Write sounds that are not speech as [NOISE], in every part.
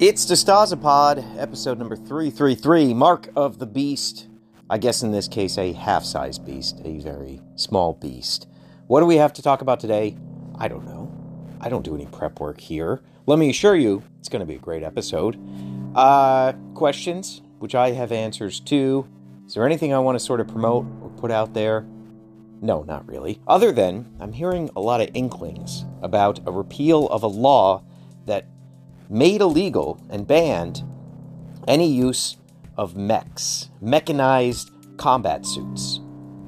It's DeStasapod, episode number 333, Mark of the Beast. I guess in this case, a half sized beast, a very small beast. What do we have to talk about today? I don't know. I don't do any prep work here. Let me assure you, it's going to be a great episode. Uh, questions, which I have answers to. Is there anything I want to sort of promote or put out there? No, not really. Other than I'm hearing a lot of inklings about a repeal of a law that made illegal and banned any use of mechs, mechanized combat suits.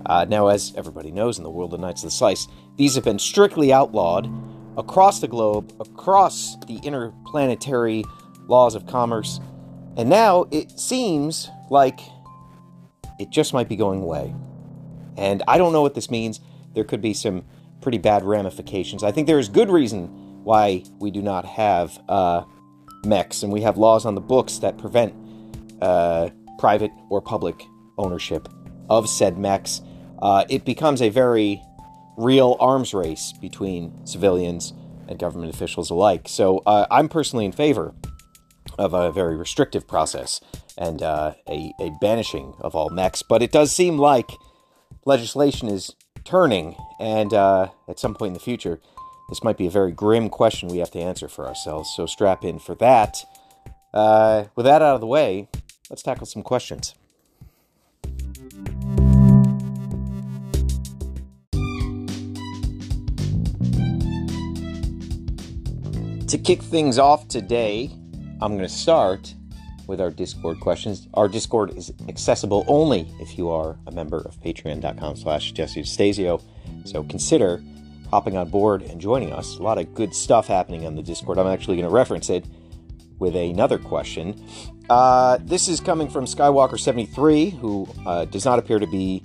Uh, now, as everybody knows in the world of Knights of the Slice, these have been strictly outlawed across the globe, across the interplanetary laws of commerce, and now it seems like it just might be going away. And I don't know what this means. There could be some pretty bad ramifications. I think there is good reason why we do not have uh, mechs, and we have laws on the books that prevent uh, private or public ownership of said mechs. Uh, it becomes a very real arms race between civilians and government officials alike. So uh, I'm personally in favor of a very restrictive process and uh, a, a banishing of all mechs. But it does seem like legislation is turning, and uh, at some point in the future, this might be a very grim question we have to answer for ourselves, so strap in for that. Uh, with that out of the way, let's tackle some questions. To kick things off today, I'm going to start with our Discord questions. Our Discord is accessible only if you are a member of patreon.com slash Jesse Stasio. So consider hopping on board and joining us. A lot of good stuff happening on the Discord. I'm actually going to reference it with another question. Uh, this is coming from Skywalker73, who uh, does not appear to be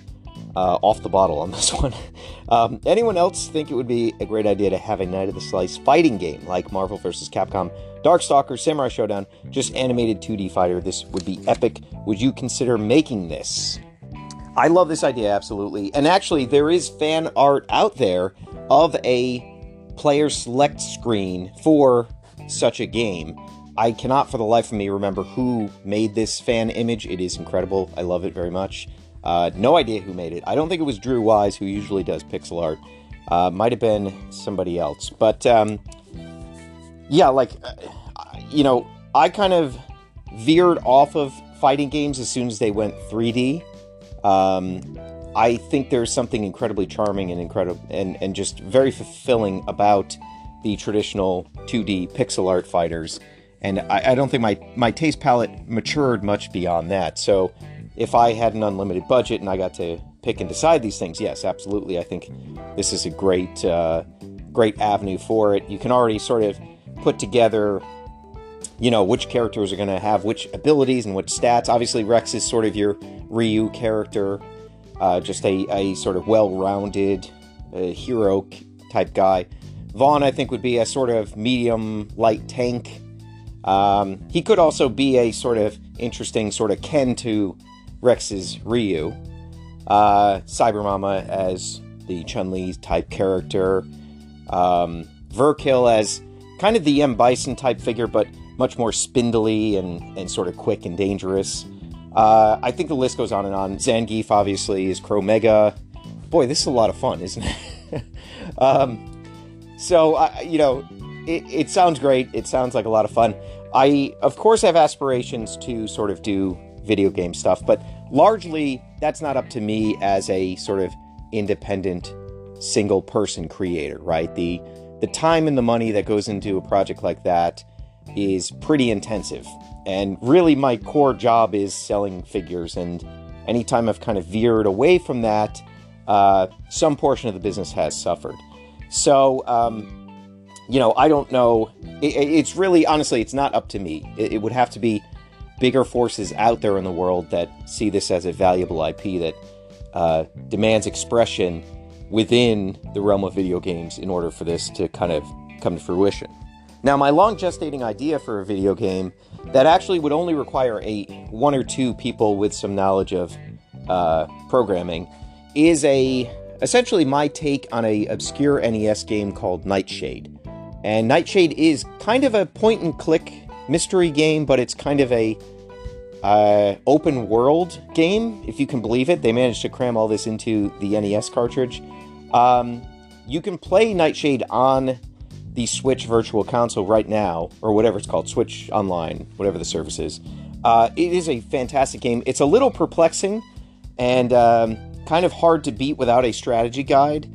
uh, off the bottle on [LAUGHS] this one. um, anyone else think it would be a great idea to have a Knight of the Slice fighting game like Marvel vs. Capcom, Darkstalker, Samurai Shodown, just animated 2D fighter? This would be epic. Would you consider making this? I love this idea, absolutely. And actually, there is fan art out there of a player select screen for such a game. I cannot for the life of me remember who made this fan image. It is incredible. I love it very much. Uh, no idea who made it. I don't think it was Drew Wise, who usually does pixel art. Uh, might have been somebody else. But um, yeah, like, uh, you know, I kind of veered off of fighting games as soon as they went 3D. Um, I think there's something incredibly charming and incredible and, and just very fulfilling about the traditional 2D pixel art fighters. And I, I don't think my, my taste palette matured much beyond that. So if I had an unlimited budget and I got to pick and decide these things, yes, absolutely. I think this is a great, uh, great avenue for it. You can already sort of put together, you know, which characters are going to have which abilities and which stats. Obviously, Rex is sort of your Ryu character, uh, just a, a sort of well rounded uh, hero type guy. Vaughn, I think, would be a sort of medium light tank. Um, he could also be a sort of interesting sort of Ken to Rex's Ryu. Uh, Cyber Mama as the Chun Li type character. Um, Verkill as kind of the M. Bison type figure, but much more spindly and, and sort of quick and dangerous. Uh, I think the list goes on and on. Zangief, obviously, is Chromega. Boy, this is a lot of fun, isn't it? [LAUGHS] um, so, uh, you know, it, it sounds great. It sounds like a lot of fun. I, of course, have aspirations to sort of do video game stuff, but largely that's not up to me as a sort of independent single person creator, right? The the time and the money that goes into a project like that is pretty intensive. And really, my core job is selling figures. And anytime I've kind of veered away from that, uh, some portion of the business has suffered. So, um, you know, I don't know. It, it's really, honestly, it's not up to me. It, it, would have to be bigger forces out there in the world that see this as a valuable IP that uh, demands expression within the realm of video games in order for this to kind of come to fruition. Now, my long gestating idea for a video game that actually would only require a one or two people with some knowledge of uh, programming is a essentially my take on a obscure NES game called Nightshade. And Nightshade is kind of a point and click mystery game, but it's kind of a uh, open world game, if you can believe it. They managed to cram all this into the NES cartridge. Um, you can play Nightshade on the Switch Virtual Console right now, or whatever it's called, Switch Online, whatever the service is. Uh, it is a fantastic game. It's a little perplexing and um, kind of hard to beat without a strategy guide,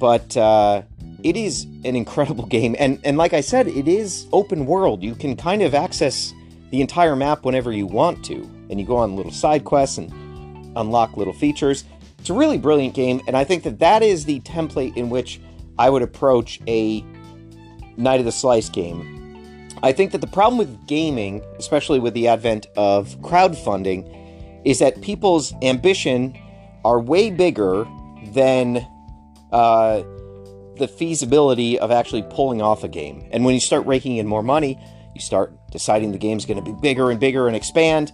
but uh, it is an incredible [LAUGHS] game. And and like I said, it is open world. You can kind of access the entire map whenever you want to, and you go on little side quests and unlock little features. It's a really brilliant game, and I think that that is the template in which I would approach a Knight of the Slice game. I think that the problem with gaming, especially with the advent of crowdfunding, is that people's ambition are way bigger than uh, the feasibility of actually pulling off a game. And when you start raking in more money, you start deciding the game's going to be bigger and bigger and expand.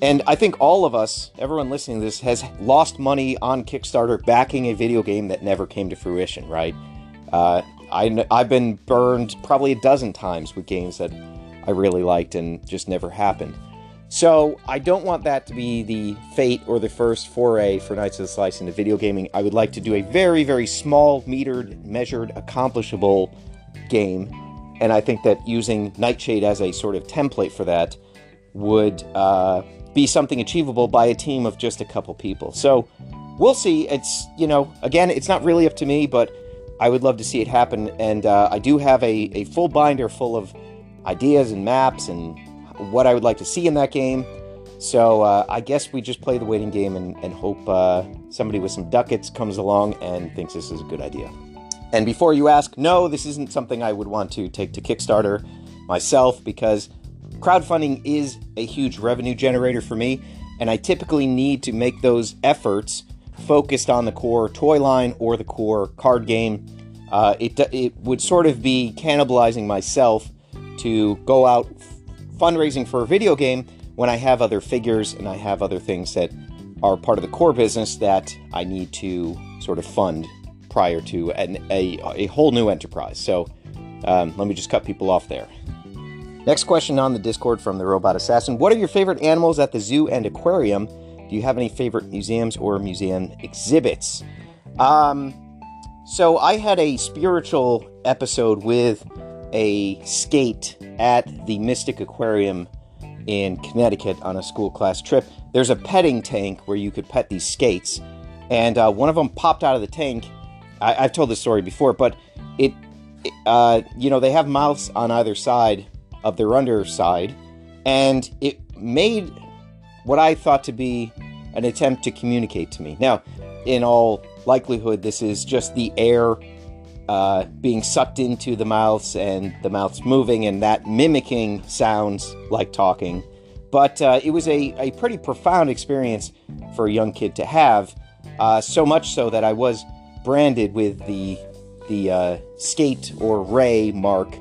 And I think all of us, everyone listening to this, has lost money on Kickstarter backing a video game that never came to fruition, right? Uh, I, I've been burned probably a dozen times with games that I really liked and just never happened. So I don't want that to be the fate or the first foray for Knights of the Slice into video gaming. I would like to do a very, very small, metered, measured, accomplishable game. And I think that using Nightshade as a sort of template for that would uh, be something achievable by a team of just a couple people. So we'll see. It's, you know, again, it's not really up to me, but I would love to see it happen. And uh, I do have a, a full binder full of ideas and maps and what I would like to see in that game. So uh, I guess we just play the waiting game and, and hope uh, somebody with some ducats comes along and thinks this is a good idea. And before you ask, no, this isn't something I would want to take to Kickstarter myself because crowdfunding is a huge revenue generator for me, and I typically need to make those efforts focused on the core toy line or the core card game. Uh, it, it would sort of be cannibalizing myself to go out fundraising for a video game when I have other figures and I have other things that are part of the core business that I need to sort of fund prior to an, a, a whole new enterprise. So um, let me just cut people off there. Next question on the Discord from the Robot Assassin What are your favorite animals at the zoo and aquarium? Do you have any favorite museums or museum exhibits? Um, so I had a spiritual episode with a skate at the Mystic Aquarium in Connecticut on a school class trip. There's a petting tank where you could pet these skates, and uh, one of them popped out of the tank. I, have told this story before, but it, it uh, you know, they have mouths on either side of their underside, and it made what I thought to be an attempt to communicate to me. Now, in all likelihood, this is just the air uh, being sucked into the mouths and the mouths moving and that mimicking sounds like talking. But uh, it was a, a pretty profound experience for a young kid to have, uh, so much so that I was branded with the, the uh, skate or ray mark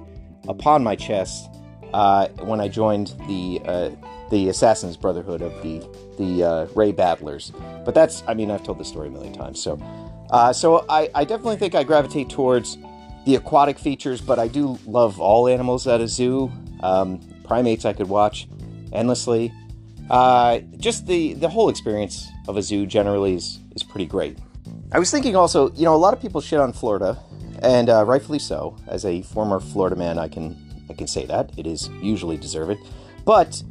upon my chest uh, when I joined the, uh, the Assassin's Brotherhood of the, the Ray Battlers. But that's, I mean, I've told this story a million times, so uh, so I, I definitely think I gravitate towards the aquatic features, but I do love all animals at a zoo. Um, primates I could watch endlessly. Uh, just the, the whole experience of a zoo generally is, is pretty great. I was thinking also, you know, a lot of people shit on Florida, and uh, rightfully so. As a former Florida man, I can I can say that it is usually deserved. But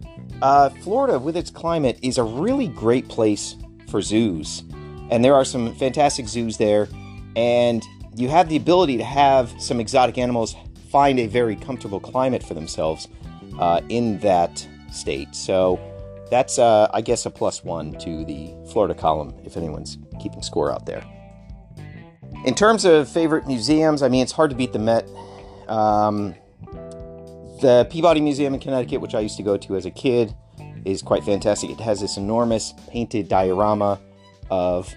uh, Florida, with its climate, is a really great place for zoos. And there are some fantastic zoos there. And you have the ability to have some exotic animals find a very comfortable climate for themselves uh, in that state. So that's, uh, I guess, a plus one to the Florida column if anyone's keeping score out there. In terms of favorite museums, I mean, it's hard to beat the Met. Um, the Peabody Museum in Connecticut, which I used to go to as a kid, is quite fantastic. It has this enormous painted diorama of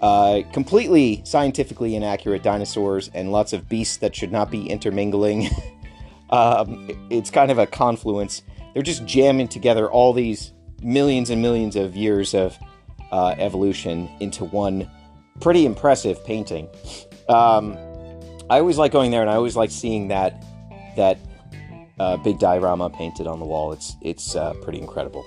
uh, completely scientifically inaccurate dinosaurs and lots of beasts that should not be intermingling. [LAUGHS] um, it's kind of a confluence. They're just jamming together all these millions and millions of years of uh, evolution into one pretty impressive painting. Um, I always like going there, and I always like seeing that that uh, big diorama painted on the wall. It's it's uh, pretty incredible.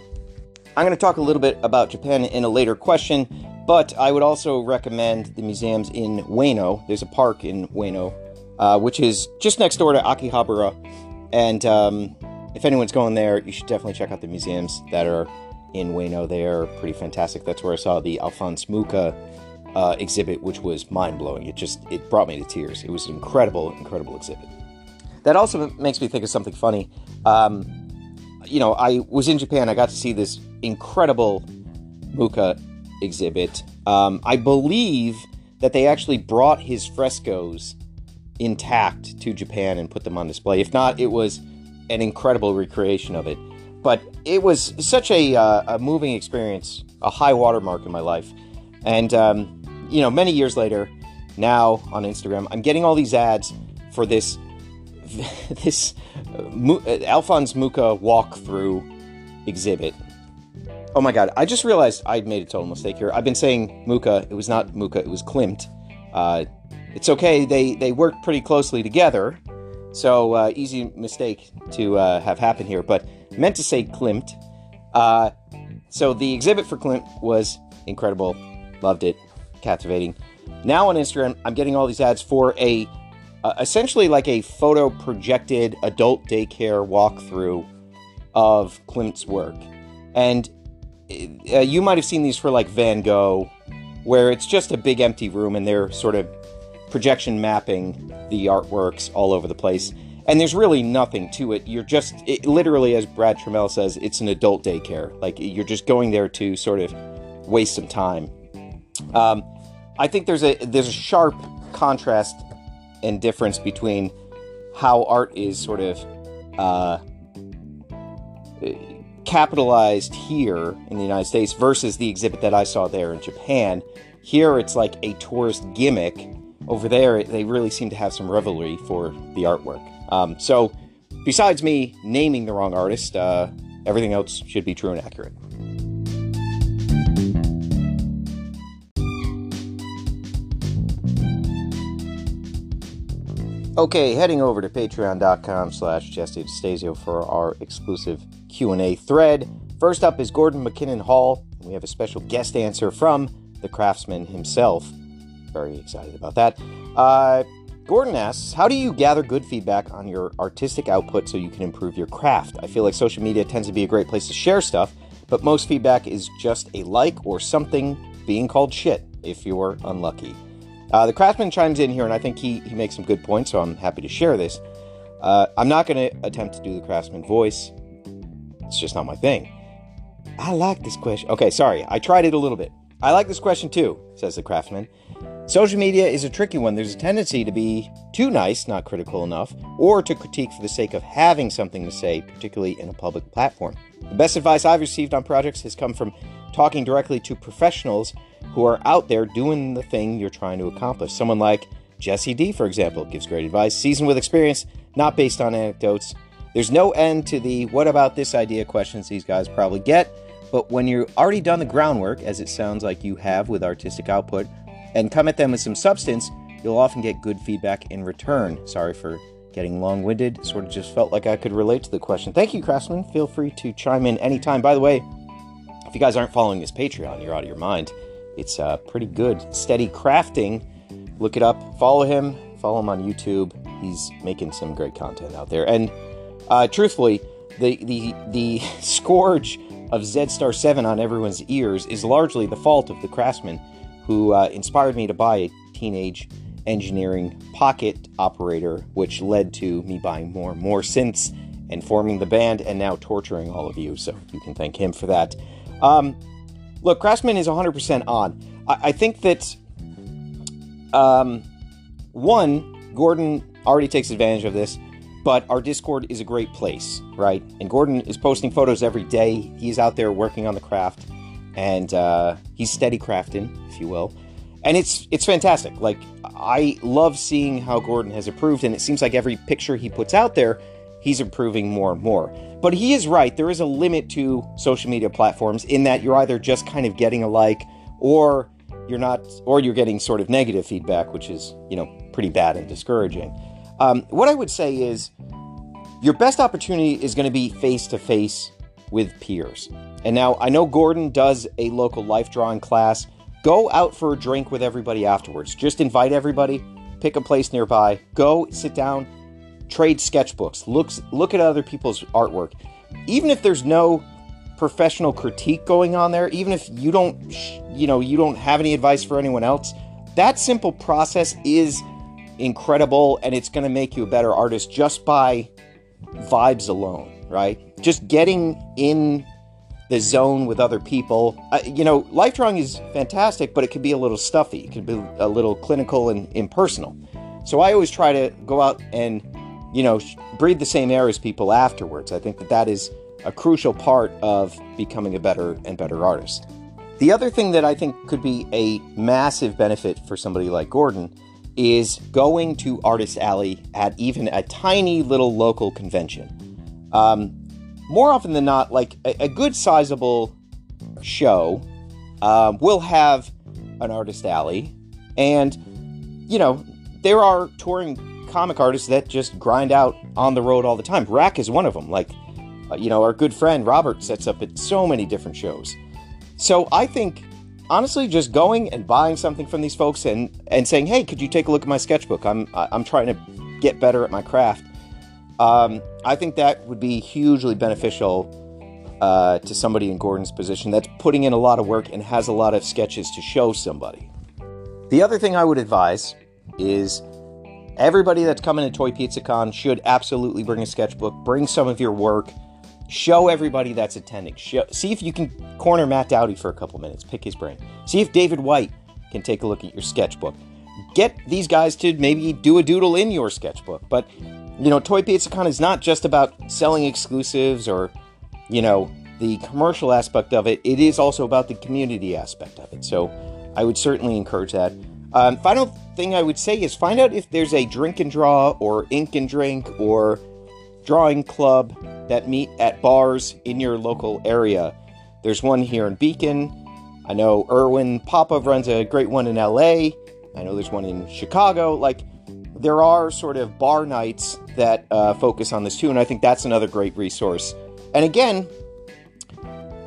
I'm going to talk a little bit about Japan in a later question, but I would also recommend the museums in Ueno. There's a park in Ueno, uh, which is just next door to Akihabara, and um, if anyone's going there, you should definitely check out the museums that are in Ueno. They are pretty fantastic. That's where I saw the Alphonse Mucha uh, exhibit, which was mind blowing. It just it brought me to tears. It was an incredible, incredible exhibit. That also makes me think of something funny. Um, you know, I was in Japan. I got to see this incredible Mucha exhibit. Um, I believe that they actually brought his frescoes intact to Japan and put them on display. If not, it was an incredible recreation of it. But it was such a, uh, a moving experience, a high watermark in my life. And, um, you know, many years later, now on Instagram, I'm getting all these ads for this [LAUGHS] this uh, Alphonse Mucha walkthrough exhibit. Oh my god, I just realized I made a total mistake here. I've been saying Mucha, it was not Mucha, it was Klimt. Uh, it's okay, they, they worked pretty closely together, so uh, easy mistake to uh, have happen here, but meant to say Klimt. Uh, so the exhibit for Klimt was incredible, loved it, captivating. Now on Instagram, I'm getting all these ads for a uh, essentially like a photo projected adult daycare walkthrough of Klimt's work. And uh, you might have seen these for like Van Gogh, where it's just a big empty room and they're sort of projection mapping the artworks all over the place. And there's really nothing to it. You're just, it, literally, as Brad Trammell says, it's an adult daycare. Like, you're just going there to sort of waste some time. Um, I think there's a there's a sharp contrast and difference between how art is sort of uh, capitalized here in the United States versus the exhibit that I saw there in Japan. Here, it's like a tourist gimmick. Over there, they really seem to have some revelry for the artwork. Um, so, besides me naming the wrong artist, uh, everything else should be true and accurate. Okay, heading over to patreon.com slash Stasio for our exclusive Q&A thread. First up is Gordon McKinnon Hall. We have a special guest answer from the craftsman himself. Very excited about that. Uh, Gordon asks, How do you gather good feedback on your artistic output so you can improve your craft? I feel like social media tends to be a great place to share stuff, but most feedback is just a like or something being called shit if you're unlucky. Uh, the craftsman chimes in here, and I think he, he makes some good points, so I'm happy to share this. Uh, I'm not going to attempt to do the craftsman voice. It's just not my thing. I like this question. Okay, sorry. I tried it a little bit. I like this question too, says the craftsman. Social media is a tricky one. There's a tendency to be too nice, not critical enough, or to critique for the sake of having something to say, particularly in a public platform. The best advice I've received on projects has come from talking directly to professionals who are out there doing the thing you're trying to accomplish. Someone like Jesse D, for example, gives great advice, seasoned with experience, not based on anecdotes. There's no end to the what about this idea questions these guys probably get, but when you've already done the groundwork, as it sounds like you have with artistic output, and come at them with some substance, you'll often get good feedback in return. Sorry for getting long winded, sort of just felt like I could relate to the question. Thank you, Craftsman. Feel free to chime in anytime. By the way, if you guys aren't following his Patreon, you're out of your mind. It's uh, pretty good. Steady Crafting. Look it up. Follow him. Follow him on YouTube. He's making some great content out there. And uh, truthfully, the the the [LAUGHS] scourge of Z Star 7 on everyone's ears is largely the fault of the craftsman who uh, inspired me to buy a teenage engineering pocket operator, which led to me buying more and more synths and forming the band and now torturing all of you. So you can thank him for that. Um, Look, Craftsman is 100% on. I, I think that, um, one, Gordon already takes advantage of this, but our Discord is a great place, right? And Gordon is posting photos every day. He's out there working on the craft, and uh, he's steady crafting, if you will. And it's it's fantastic. Like I love seeing how Gordon has improved, and it seems like every picture he puts out there, he's improving more and more. But he is right. There is a limit to social media platforms in that you're either just kind of getting a like or you're not, or you're getting sort of negative feedback, which is, you know, pretty bad and discouraging. Um, what I would say is your best opportunity is going to be face to face with peers. And now I know Gordon does a local life drawing class. Go out for a drink with everybody afterwards. Just invite everybody, pick a place nearby, go sit down, trade sketchbooks, look, look at other people's artwork. Even if there's no professional critique going on there, even if you don't, you know, you don't have any advice for anyone else, that simple process is incredible and it's going to make you a better artist just by vibes alone, right? Just getting in the zone with other people. Uh, you know, life drawing is fantastic, but it can be a little stuffy. It can be a little clinical and impersonal. So I always try to go out and, you know, breathe the same air as people afterwards. I think that that is a crucial part of becoming a better and better artist. The other thing that I think could be a massive benefit for somebody like Gordon is going to Artist Alley at even a tiny little local convention. Um, more often than not, like a, a good sizable show um, will have an Artist Alley, and you know there are touring comic artists that just grind out on the road all the time. Rack is one of them. Like uh, you know, our good friend Robert sets up at so many different shows. So I think honestly just going and buying something from these folks and and saying, "Hey, could you take a look at my sketchbook? I'm I'm trying to get better at my craft." Um, I think that would be hugely beneficial uh, to somebody in Gordon's position that's putting in a lot of work and has a lot of sketches to show somebody. The other thing I would advise is everybody that's coming to Toy Pizza Con should absolutely bring a sketchbook, bring some of your work Show everybody that's attending. Show, see if you can corner Matt Dowdy for a couple minutes. Pick his brain. See if David White can take a look at your sketchbook. Get these guys to maybe do a doodle in your sketchbook. But, you know, Toy Pizza Con is not just about selling exclusives or, you know, the commercial aspect of it. It is also about the community aspect of it. So I would certainly encourage that. Um, final thing I would say is find out if there's a drink and draw or ink and drink or drawing club that meet at bars in your local area. There's one here in Beacon. I know Erwin Papa runs a great one in LA. I know there's one in Chicago. Like, there are sort of bar nights that uh, focus on this too, and I think that's another great resource. And again,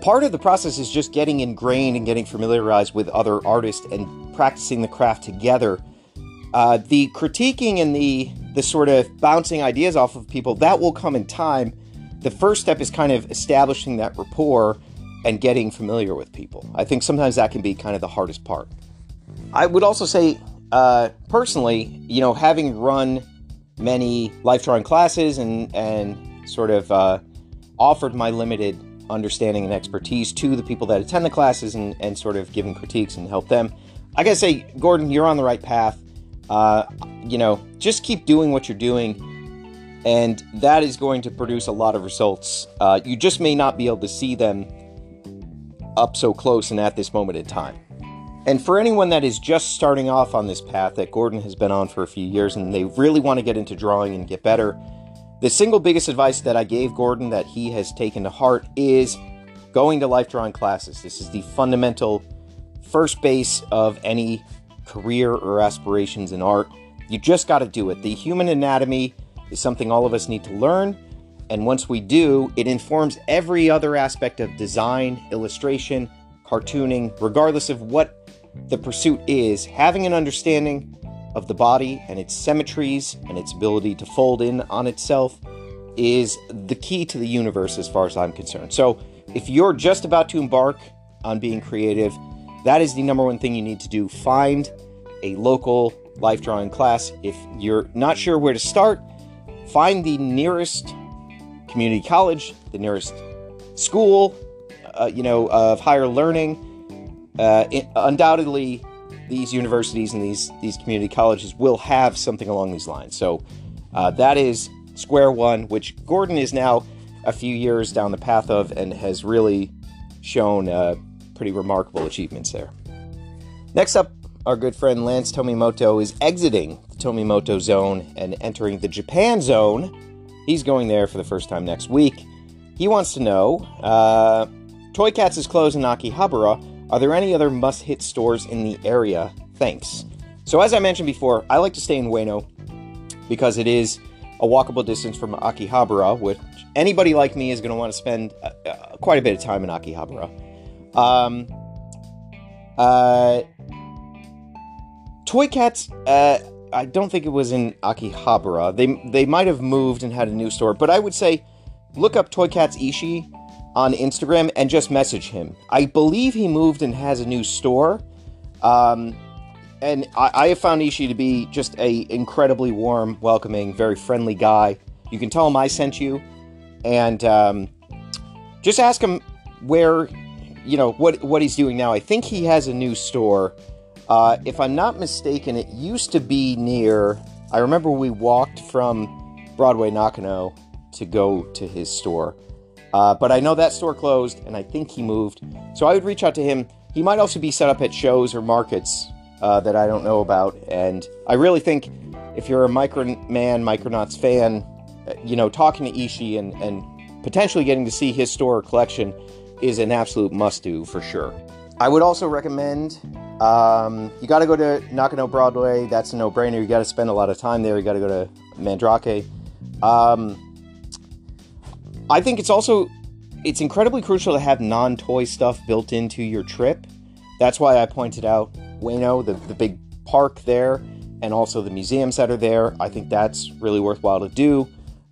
part of the process is just getting ingrained and getting familiarized with other artists and practicing the craft together. Uh, the critiquing and the the sort of bouncing ideas off of people that will come in time the first step is kind of establishing that rapport and getting familiar with people. I think sometimes that can be kind of the hardest part. I would also say, uh, personally, you know, having run many life drawing classes and and sort of uh, offered my limited understanding and expertise to the people that attend the classes and, and sort of giving critiques and help them. I gotta say, Gordon, you're on the right path. Uh, you know, just keep doing what you're doing and that is going to produce a lot of results. Uh, you just may not be able to see them up so close and at this moment in time. And for anyone that is just starting off on this path that Gordon has been on for a few years and they really want to get into drawing and get better, the single biggest advice that I gave Gordon that he has taken to heart is going to life drawing classes. This is the fundamental first base of any career or aspirations in art. You just got to do it. The human anatomy is something all of us need to learn. And once we do, it informs every other aspect of design, illustration, cartooning, regardless of what the pursuit is. Having an understanding of the body and its symmetries and its ability to fold in on itself is the key to the universe as far as I'm concerned. So, if you're just about to embark on being creative, that is the number one thing you need to do. Find a local life drawing class. If you're not sure where to start, find the nearest community college, the nearest school, uh, you know, of higher learning. Uh, it, undoubtedly, these universities and these these community colleges will have something along these lines. So uh, that is square one, which Gordon is now a few years down the path of, and has really shown uh, pretty remarkable achievements there. Next up, our good friend Lance Tomimoto is exiting the Tomimoto Zone and entering the Japan Zone. He's going there for the first time next week. He wants to know uh, Toy Cats is closed in Akihabara. Are there any other must hit stores in the area? Thanks. So, as I mentioned before, I like to stay in Ueno because it is a walkable distance from Akihabara, which anybody like me is going to want to spend uh, uh, quite a bit of time in Akihabara. Um, uh, Toy Cats, uh, I don't think it was in Akihabara. They they might have moved and had a new store, but I would say look up Toy Cats Ishii on Instagram and just message him. I believe he moved and has a new store. Um, and I, I have found Ishii to be just a incredibly warm, welcoming, very friendly guy. You can tell him I sent you, and um, just ask him where, you know, what what he's doing now. I think he has a new store. Uh, if I'm not mistaken, it used to be near. I remember we walked from Broadway Nakano to go to his store, uh, but I know that store closed, and I think he moved. So I would reach out to him. He might also be set up at shows or markets uh, that I don't know about. And I really think if you're a Microman, Micronauts fan, uh, you know, talking to Ishii and, and potentially getting to see his store or collection is an absolute must do for sure. I would also recommend um, you got to go to Nakano Broadway. That's a no brainer. You got to spend a lot of time there. You got to go to Mandarake. Um, I think it's also it's incredibly crucial to have non-toy stuff built into your trip. That's why I pointed out Ueno, the, the big park there, and also the museums that are there. I think that's really worthwhile to do.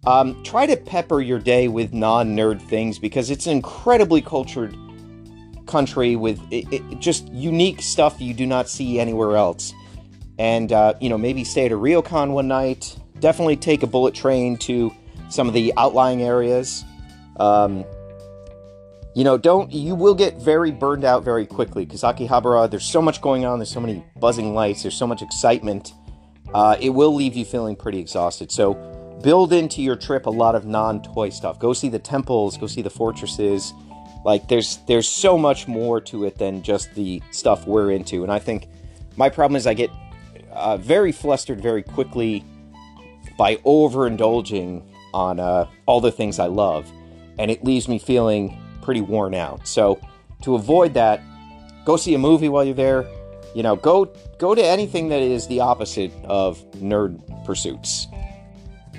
Um, try to pepper your day with non nerd things because it's an incredibly cultured country with it, it, just unique stuff you do not see anywhere else. And, uh, you know, maybe stay at a Ryokan one night. Definitely take a bullet train to some of the outlying areas. Um, you know, don't you will get very burned out very quickly because Akihabara, there's so much going on, there's so many buzzing lights, there's so much excitement. Uh, it will leave you feeling pretty exhausted. So build into your trip a lot of non-toy stuff. Go see the temples, go see the fortresses. Like there's there's so much more to it than just the stuff we're into. And I think my problem is I get uh, very flustered very quickly by overindulging on uh, all the things I love, and it leaves me feeling pretty worn out. So to avoid that, go see a movie while you're there. You know, go go to anything that is the opposite of nerd pursuits.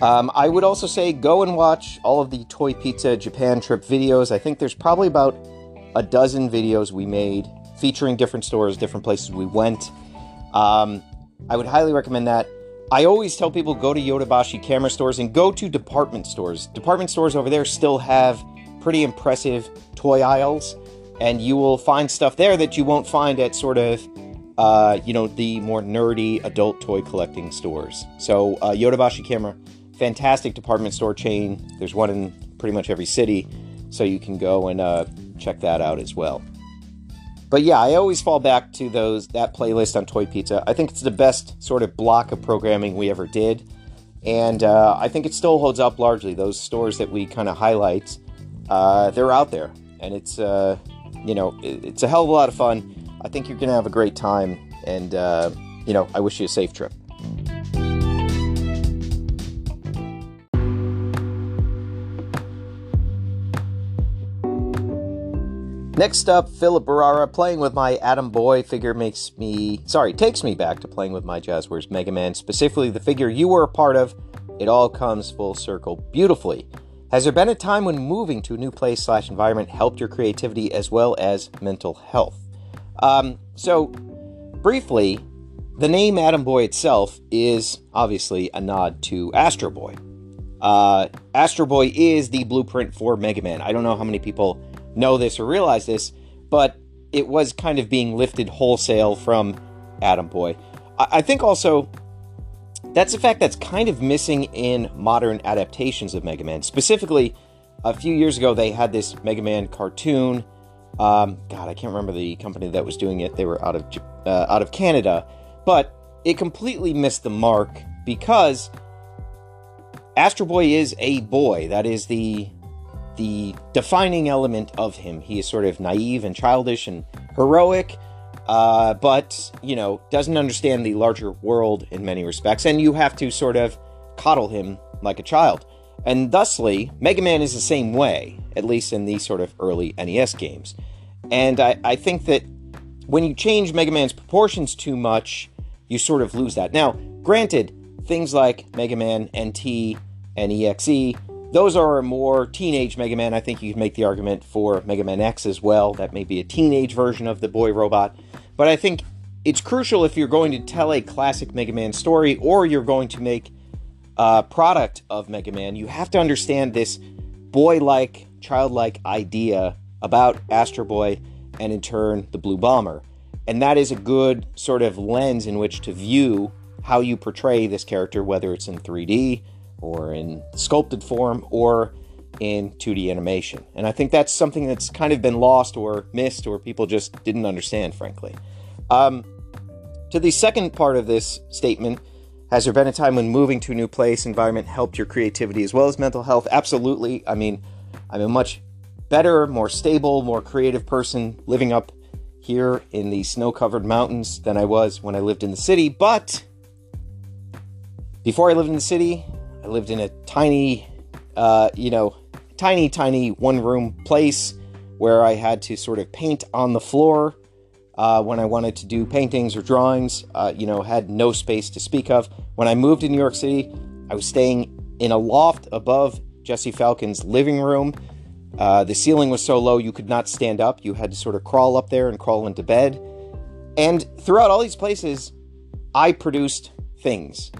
Um, I would also say go and watch all of the Toy Pizza Japan trip videos. I think there's probably about a dozen videos we made featuring different stores, different places we went. Um, I would highly recommend that. I always tell people go to Yodobashi camera stores and go to department stores. Department stores over there still have pretty impressive toy aisles, and you will find stuff there that you won't find at sort of, uh, you know, the more nerdy adult toy collecting stores. So, uh, Yodobashi Camera, fantastic department store chain. There's one in pretty much every city, so you can go and uh, check that out as well. But yeah, I always fall back to those that playlist on Toy Pizza. I think it's the best sort of block of programming we ever did, and uh, I think it still holds up largely. Those stores that we kind of highlight uh, they're out there, and it's uh, you know it's a hell of a lot of fun. I think you're gonna have a great time, and uh, you know I wish you a safe trip. Next up, Philip Barrara playing with my Atom Boy figure makes me sorry, takes me back to playing with my Jazwares Mega Man, specifically the figure you were a part of. It all comes full circle beautifully. Has there been a time when moving to a new place slash environment helped your creativity as well as mental health? Um, so, briefly, the name Atom Boy itself is obviously a nod to Astro Boy. Uh, Astro Boy is the blueprint for Mega Man. I don't know how many people know this or realize this, but it was kind of being lifted wholesale from Atom Boy. I, think also that's a fact that's kind of missing in modern adaptations of Mega Man. Specifically, a few years ago, they had this Mega Man cartoon. Um, God, I can't remember the company that was doing it. They were out of uh, out of Canada, but it completely missed the mark because Astro Boy is a boy. That is the the defining element of him. He is sort of naive and childish and heroic, uh, but you know doesn't understand the larger world in many respects, and you have to sort of coddle him like a child. And thusly, Mega Man is the same way, at least in these sort of early NES games. And I, I think that when you change Mega Man's proportions too much, you sort of lose that. Now, granted, things like Mega Man NT and EXE, those are more teenage Mega Man. I think you could make the argument for Mega Man X as well. That may be a teenage version of the boy robot. But I think it's crucial if you're going to tell a classic Mega Man story or you're going to make a product of Mega Man, you have to understand this boy like, childlike idea about Astro Boy and in turn the Blue Bomber. And that is a good sort of lens in which to view how you portray this character, whether it's in 3D or in sculpted form or in 2D animation. And I think that's something that's kind of been lost or missed or people just didn't understand, frankly. Um, to the second part of this statement, has there been a time when moving to a new place, environment helped your creativity as well as mental health? Absolutely. I mean, I'm a much better, more stable, more creative person living up here in the snow covered mountains than I was when I lived in the city. But before I lived in the city, I lived in a tiny, uh, you know, tiny, tiny one room place where I had to sort of paint on the floor uh, when I wanted to do paintings or drawings. Uh, you know, had no space to speak of. When I moved to New York City, I was staying in a loft above Jesse Falcon's living room uh, the ceiling was so low you could not stand up. You had to sort of crawl up there and crawl into bed. And throughout all these places, I produced things.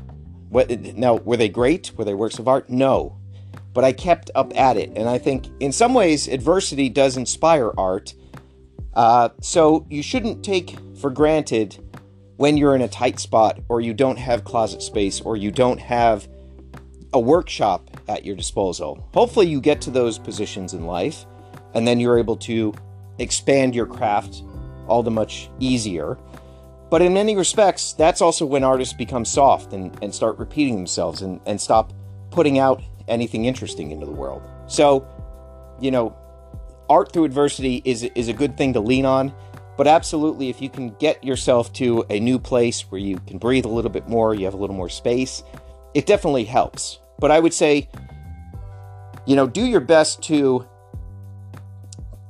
What, now, were they great? Were they works of art? No. But I kept up at it. And I think in some ways, adversity does inspire art. Uh, so you shouldn't take for granted when you're in a tight spot or you don't have closet space or you don't have a workshop at your disposal. Hopefully, you get to those positions in life and then you're able to expand your craft all the much easier. But in many respects, that's also when artists become soft and, and start repeating themselves and, and stop putting out anything interesting into the world. So, you know, art through adversity is, is a good thing to lean on. But absolutely, if you can get yourself to a new place where you can breathe a little bit more, you have a little more space, it definitely helps. But I would say, you know, do your best to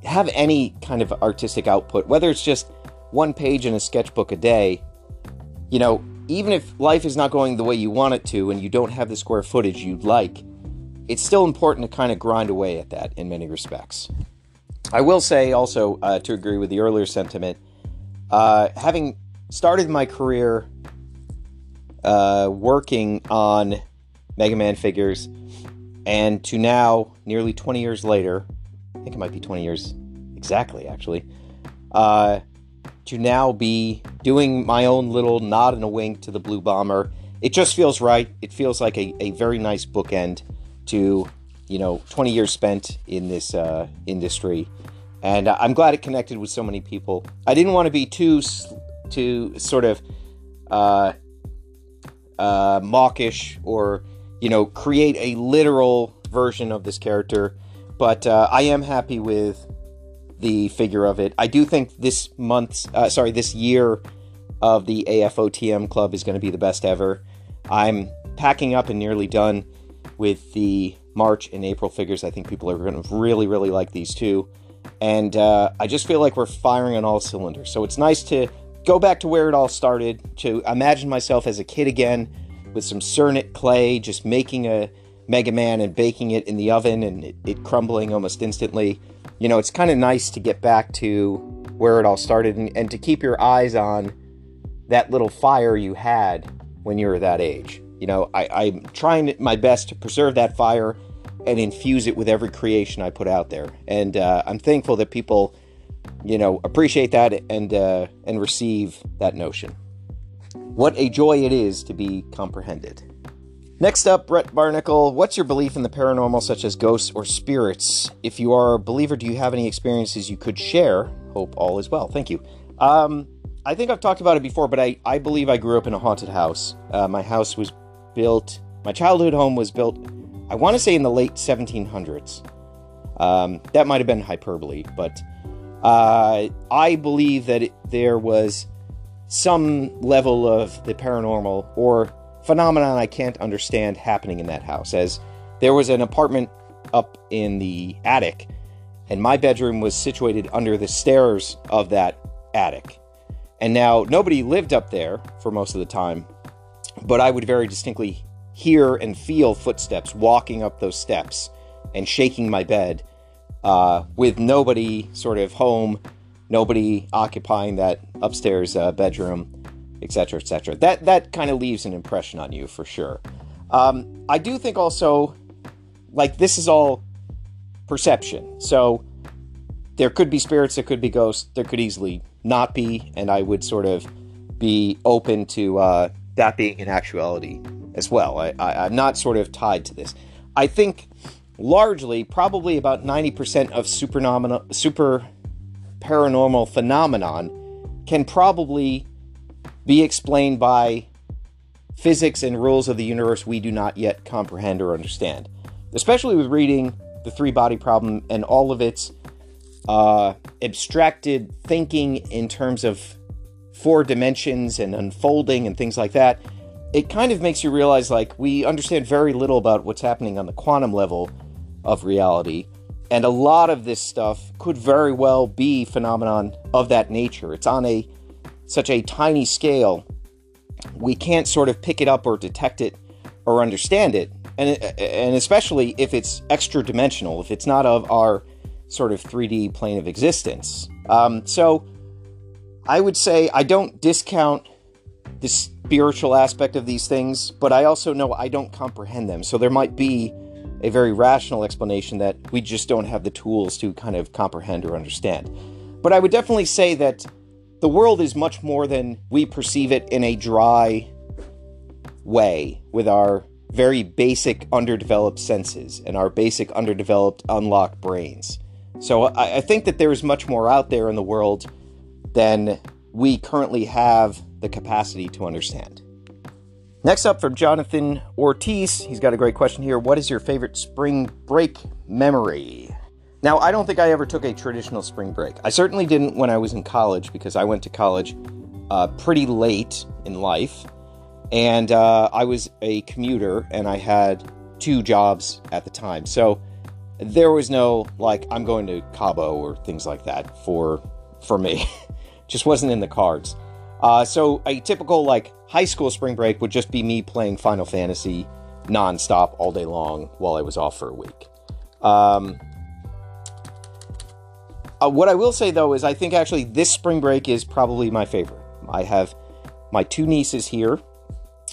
have any kind of artistic output, whether it's just one page in a sketchbook a day. You know, even if life is not going the way you want it to and you don't have the square footage you'd like, it's still important to kind of grind away at that in many respects. I will say also, uh, to agree with the earlier sentiment, uh, having started my career uh, working on Mega Man figures, and to now, nearly 20 years later, I think it might be 20 years exactly, actually, uh, to now be doing my own little nod and a wink to the Blue Bomber. It just feels right. It feels like a, a very nice bookend to, you know, 20 years spent in this uh, industry. And I'm glad it connected with so many people. I didn't want to be too, too sort of uh, uh, mawkish or you know, create a literal version of this character. But uh, I am happy with the figure of it. I do think this month's, uh, sorry, this year of the AFOTM club is going to be the best ever. I'm packing up and nearly done with the March and April figures. I think people are going to really, really like these too. And uh, I just feel like we're firing on all cylinders. So it's nice to go back to where it all started, to imagine myself as a kid again with some Cernit clay, just making a Mega Man and baking it in the oven and it, it crumbling almost instantly. You know, it's kind of nice to get back to where it all started and, and to keep your eyes on that little fire you had when you were that age. You know, I, I'm trying my best to preserve that fire and infuse it with every creation I put out there. And uh, I'm thankful that people, you know, appreciate that and uh, and receive that notion. What a joy it is to be comprehended. Next up, Brett Barnacle. What's your belief in the paranormal, such as ghosts or spirits? If you are a believer, do you have any experiences you could share? Hope all is well. Thank you. Um, I think I've talked about it before, but I, I believe I grew up in a haunted house. Uh, my house was built, my childhood home was built, I want to say in the late 1700s. Um, that might have been hyperbole, but uh, I believe that it, there was some level of the paranormal or phenomenon I can't understand happening in that house. As there was an apartment up in the attic, and my bedroom was situated under the stairs of that attic. And now nobody lived up there for most of the time, but I would very distinctly hear and feel footsteps walking up those steps and shaking my bed uh, with nobody sort of home, nobody occupying that upstairs uh, bedroom, etc., etc. That that kind of leaves an impression on you for sure. Um, I do think also, like this is all perception, so there could be spirits, there could be ghosts, there could easily not be, and I would sort of be open to uh, that being an actuality as well. I, I, I'm not sort of tied to this. I think largely, probably about 90% of super, super paranormal phenomenon can probably be explained by physics and rules of the universe we do not yet comprehend or understand. Especially with reading the three body problem and all of its uh, abstracted thinking in terms of four dimensions and unfolding and things like that, it kind of makes you realize like we understand very little about what's happening on the quantum level of reality. And a lot of this stuff could very well be phenomenon of that nature. It's on a such a tiny scale, we can't sort of pick it up or detect it or understand it. And, and especially if it's extra dimensional, if it's not of our sort of 3D plane of existence. Um, so I would say I don't discount the spiritual aspect of these things, but I also know I don't comprehend them. So there might be a very rational explanation that we just don't have the tools to kind of comprehend or understand. But I would definitely say that the world is much more than we perceive it in a dry way with our very basic underdeveloped senses and our basic underdeveloped unlocked brains. So I, I think that there is much more out there in the world than we currently have the capacity to understand. Next up from Jonathan Ortiz, he's got a great question here. What is your favorite spring break memory? Now, I don't think I ever took a traditional spring break. I certainly didn't when I was in college because I went to college uh, pretty late in life. And uh, I was a commuter and I had two jobs at the time. So there was no, like, I'm going to Cabo or things like that for, for me. [LAUGHS] Just wasn't in the cards. Uh, so a typical like high school spring break would just be me playing Final Fantasy nonstop all day long while I was off for a week. Um, uh, what I will say though is I think actually this spring break is probably my favorite. I have my two nieces here.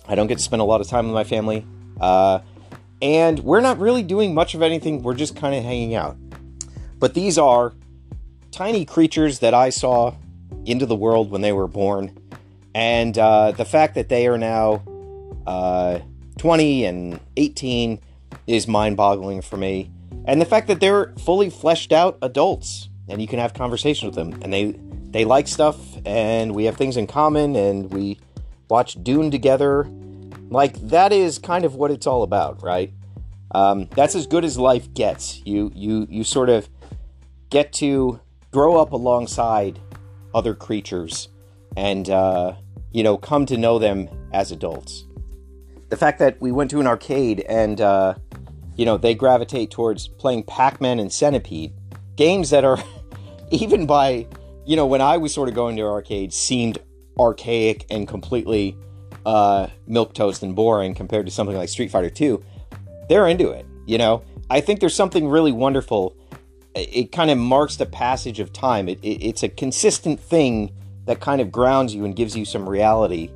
I don't get to spend a lot of time with my family. Uh, and we're not really doing much of anything. We're just kind of hanging out. But these are tiny creatures that I saw into the world when they were born. And uh, the fact that they are now uh, 20 and 18 is mind boggling for me. And the fact that they're fully fleshed out adults and you can have conversations with them and they they like stuff and we have things in common and we watch Dune together. Like that is kind of what it's all about, right? Um, that's as good as life gets. You you you sort of get to grow up alongside other creatures and, uh, you know, come to know them as adults. The fact that we went to an arcade and, uh, you know, they gravitate towards playing Pac Man and Centipede, games that are, [LAUGHS] even by, you know, when I was sort of going to arcades, seemed archaic and completely uh, milk toast and boring compared to something like Street Fighter 2. They're into it, you know? I think there's something really wonderful it kind of marks the passage of time. It, it, it's a consistent thing that kind of grounds you and gives you some reality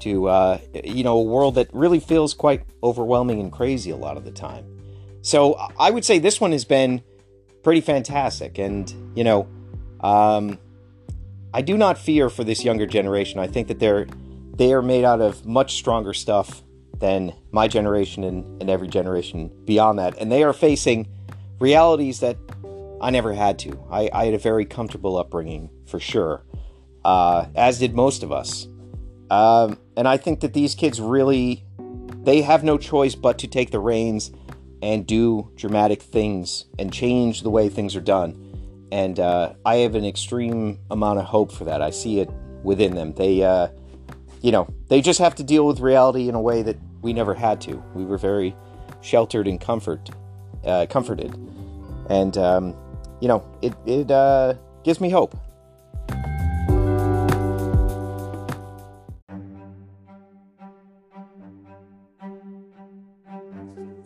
to uh, you know a world that really feels quite overwhelming and crazy a lot of the time. So I would say this one has been pretty fantastic, and you know, um, I do not fear for this younger generation. I think that they're they are made out of much stronger stuff than my generation and, and every generation beyond that, and they are facing realities that I never had to. I, I had a very comfortable upbringing, for sure, uh, as did most of us. Um, and I think that these kids really, they have no choice but to take the reins and do dramatic things and change the way things are done. And uh, I have an extreme amount of hope for that. I see it within them. They, uh, you know, they just have to deal with reality in a way that we never had to. We were very sheltered and comfort, uh, comforted, and um, you know, it, it uh, gives me hope.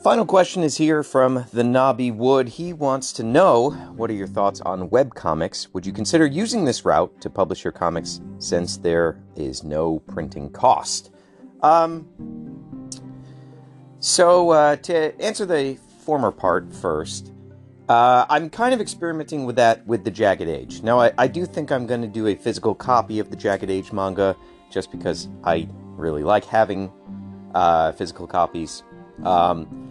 Final question is here from the Nobby Wood. He wants to know what are your thoughts on webcomics? Would you consider using this route to publish your comics since there is no printing cost? Um, so, uh, to answer the former part first, uh, I'm kind of experimenting with that with the Jagged Age. Now, I, I do think I'm going to do a physical copy of the Jagged Age manga just because I really like having uh, physical copies. Um,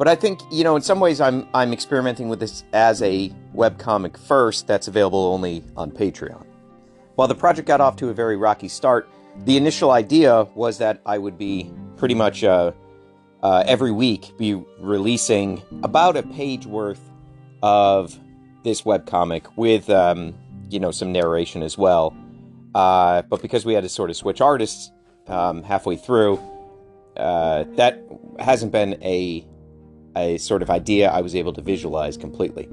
but I think you know, in some ways, I'm I'm experimenting with this as a webcomic first. That's available only on Patreon. While the project got off to a very rocky start, the initial idea was that I would be pretty much uh, uh, every week be releasing about a page worth of this webcomic with um, you know some narration as well. Uh, but because we had to sort of switch artists um, halfway through, uh, that hasn't been a a sort of idea I was able to visualize completely.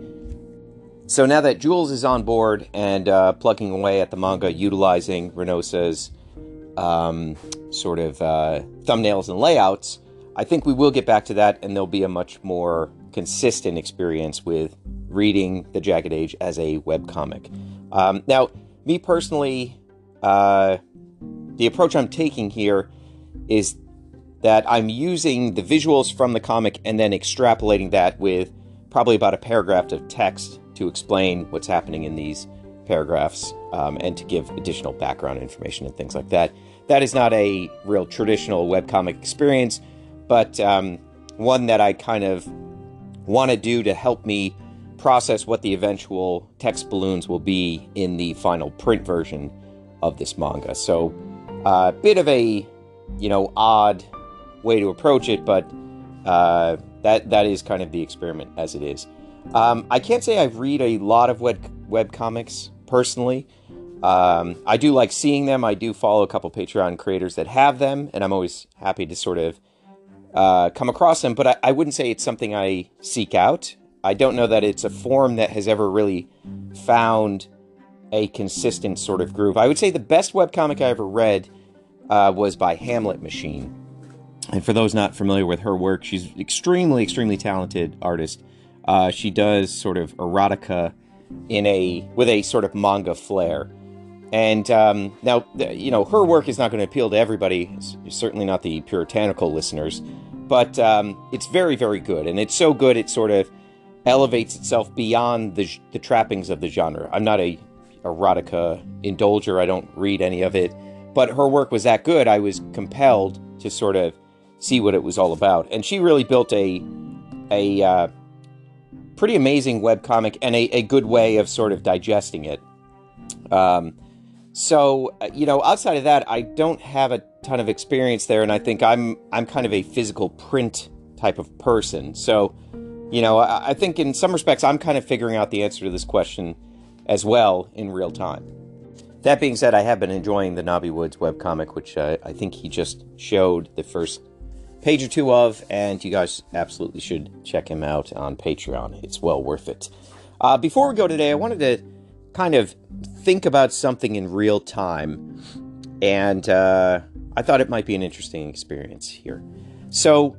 So now that Jules is on board and uh, plugging away at the manga, utilizing Renosa's um, sort of uh, thumbnails and layouts, I think we will get back to that, and there'll be a much more consistent experience with reading The Jagged Age as a webcomic. Um, now, me personally, uh, the approach I'm taking here is that I'm using the visuals from the comic and then extrapolating that with probably about a paragraph of text to explain what's happening in these paragraphs um, and to give additional background information and things like that. That is not a real traditional webcomic experience, but um, one that I kind of want to do to help me process what the eventual text balloons will be in the final print version of this manga. So, a uh, bit of a, you know, odd way to approach it, but uh, that that is kind of the experiment as it is. Um, I can't say I read a lot of web web comics personally. Um, I do like seeing them. I do follow a couple Patreon creators that have them, and I'm always happy to sort of uh, come across them. But I, I wouldn't say it's something I seek out. I don't know that it's a form that has ever really found a consistent sort of groove. I would say the best webcomic I ever read uh, was by Hamlet Machine. And for those not familiar with her work, she's extremely, extremely talented artist. Uh, she does sort of erotica in a with a sort of manga flair. And um, now, you know, her work is not going to appeal to everybody. It's certainly not the puritanical listeners, but um, it's very, very good. And it's so good, it sort of elevates itself beyond the, the trappings of the genre. I'm not a erotica indulger. I don't read any of it, but her work was that good. I was compelled to sort of see what it was all about. And she really built a a uh, pretty amazing web comic and a, a good way of sort of digesting it. Um, so uh, you know, outside of that, I don't have a ton of experience there, and I think I'm I'm kind of a physical print type of person. So you know, I, I think in some respects, I'm kind of figuring out the answer to this question as well in real time. That being said, I have been enjoying the Nobby Woods webcomic, which uh, I think he just showed the first page or two of, and you guys absolutely should check him out on Patreon. It's well worth it. Uh, before we go today, I wanted to kind of think about something in real time, and uh, I thought it might be an interesting experience here. So,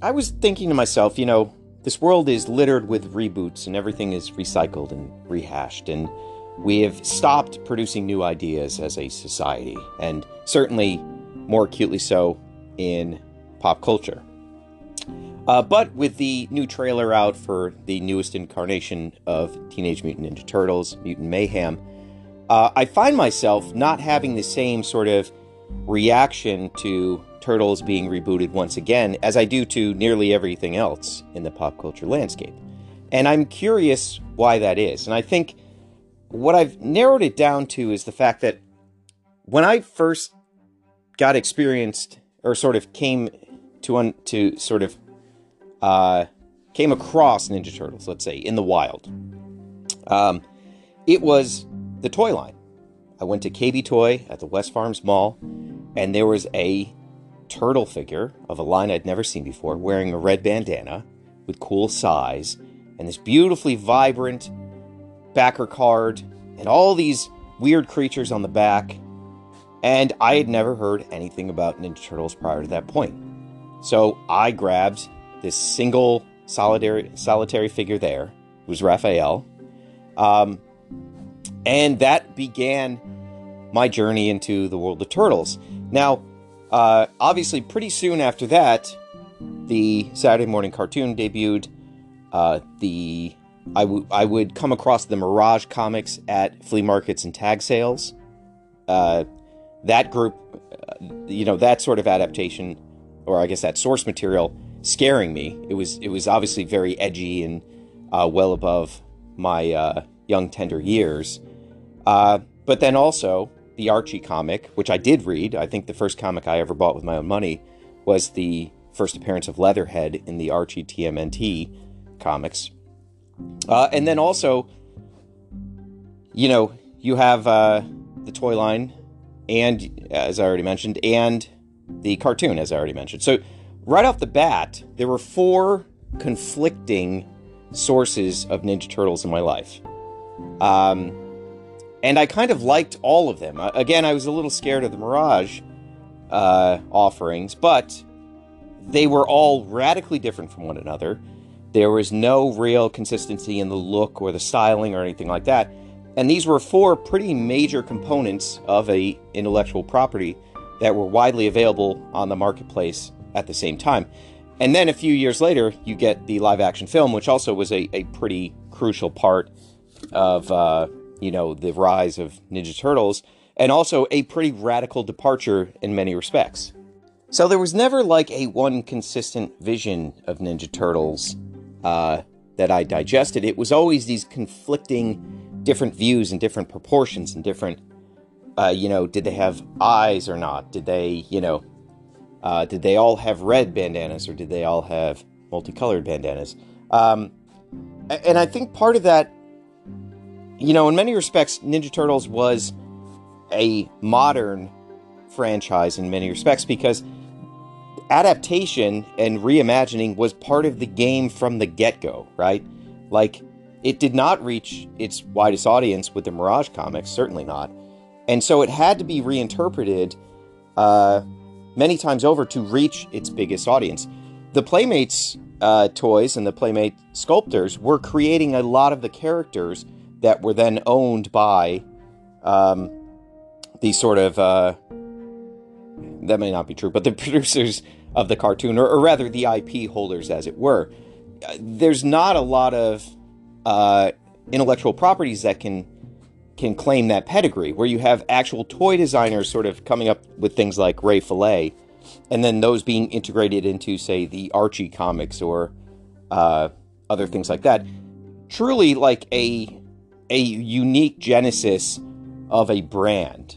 I was thinking to myself, you know, this world is littered with reboots and everything is recycled and rehashed, and we have stopped producing new ideas as a society, and certainly more acutely so in pop culture. Uh, but with the new trailer out for the newest incarnation of Teenage Mutant Ninja Turtles, Mutant Mayhem, uh, I find myself not having the same sort of reaction to Turtles being rebooted once again as I do to nearly everything else in the pop culture landscape. And I'm curious why that is. And I think what I've narrowed it down to is the fact that when I first got experienced or sort of came to un, to sort of uh, came across Ninja Turtles, let's say, in the wild. Um, it was the toy line. I went to KB Toy at the West Farms Mall, and there was a turtle figure of a line I'd never seen before, wearing a red bandana with cool sais, and this beautifully vibrant backer card, and all these weird creatures on the back. And I had never heard anything about Ninja Turtles prior to that point. So I grabbed this single solitary solitary figure there was Raphael. Um, and that began my journey into the world of turtles. Now, uh, obviously, pretty soon after that, the Saturday morning cartoon debuted. Uh, the I, w- I would come across the Mirage comics at flea markets and tag sales. Uh, that group, uh, you know, that sort of adaptation, or I guess that source material, scaring me. It was it was obviously very edgy and uh, well above my uh, young tender years. Uh, but then also the Archie comic, which I did read. I think the first comic I ever bought with my own money was the first appearance of Leatherhead in the Archie TMNT comics. Uh, and then also, you know, you have uh, the toy line, and as I already mentioned, and the cartoon, as I already mentioned. So, right off the bat, there were four conflicting sources of Ninja Turtles in my life. Um, and I kind of liked all of them. Again, I was a little scared of the Mirage uh, offerings, but they were all radically different from one another. There was no real consistency in the look or the styling or anything like that. And these were four pretty major components of a intellectual property that were widely available on the marketplace at the same time. And then a few years later, you get the live action film, which also was a, a pretty crucial part of uh, you know the rise of Ninja Turtles, and also a pretty radical departure in many respects. So there was never like a one consistent vision of Ninja Turtles uh, that I digested. It was always these conflicting, different views and different proportions and different. Uh, you know, did they have eyes or not? Did they, you know, uh, did they all have red bandanas or did they all have multicolored bandanas? Um, and I think part of that, you know, in many respects, Ninja Turtles was a modern franchise in many respects because adaptation and reimagining was part of the game from the get go, right? Like, it did not reach its widest audience with the Mirage comics, certainly not. And so it had to be reinterpreted uh, many times over to reach its biggest audience. The Playmates uh, toys and the Playmate sculptors were creating a lot of the characters that were then owned by um, the sort of uh, that may not be true, but the [LAUGHS] producers of the cartoon, or, or rather the IP holders, as it were. There's not a lot of uh, intellectual properties that can can claim that pedigree, where you have actual toy designers sort of coming up with things like Ray Fillet, and then those being integrated into, say, the Archie comics or uh, other things like that. Truly, like a a unique genesis of a brand.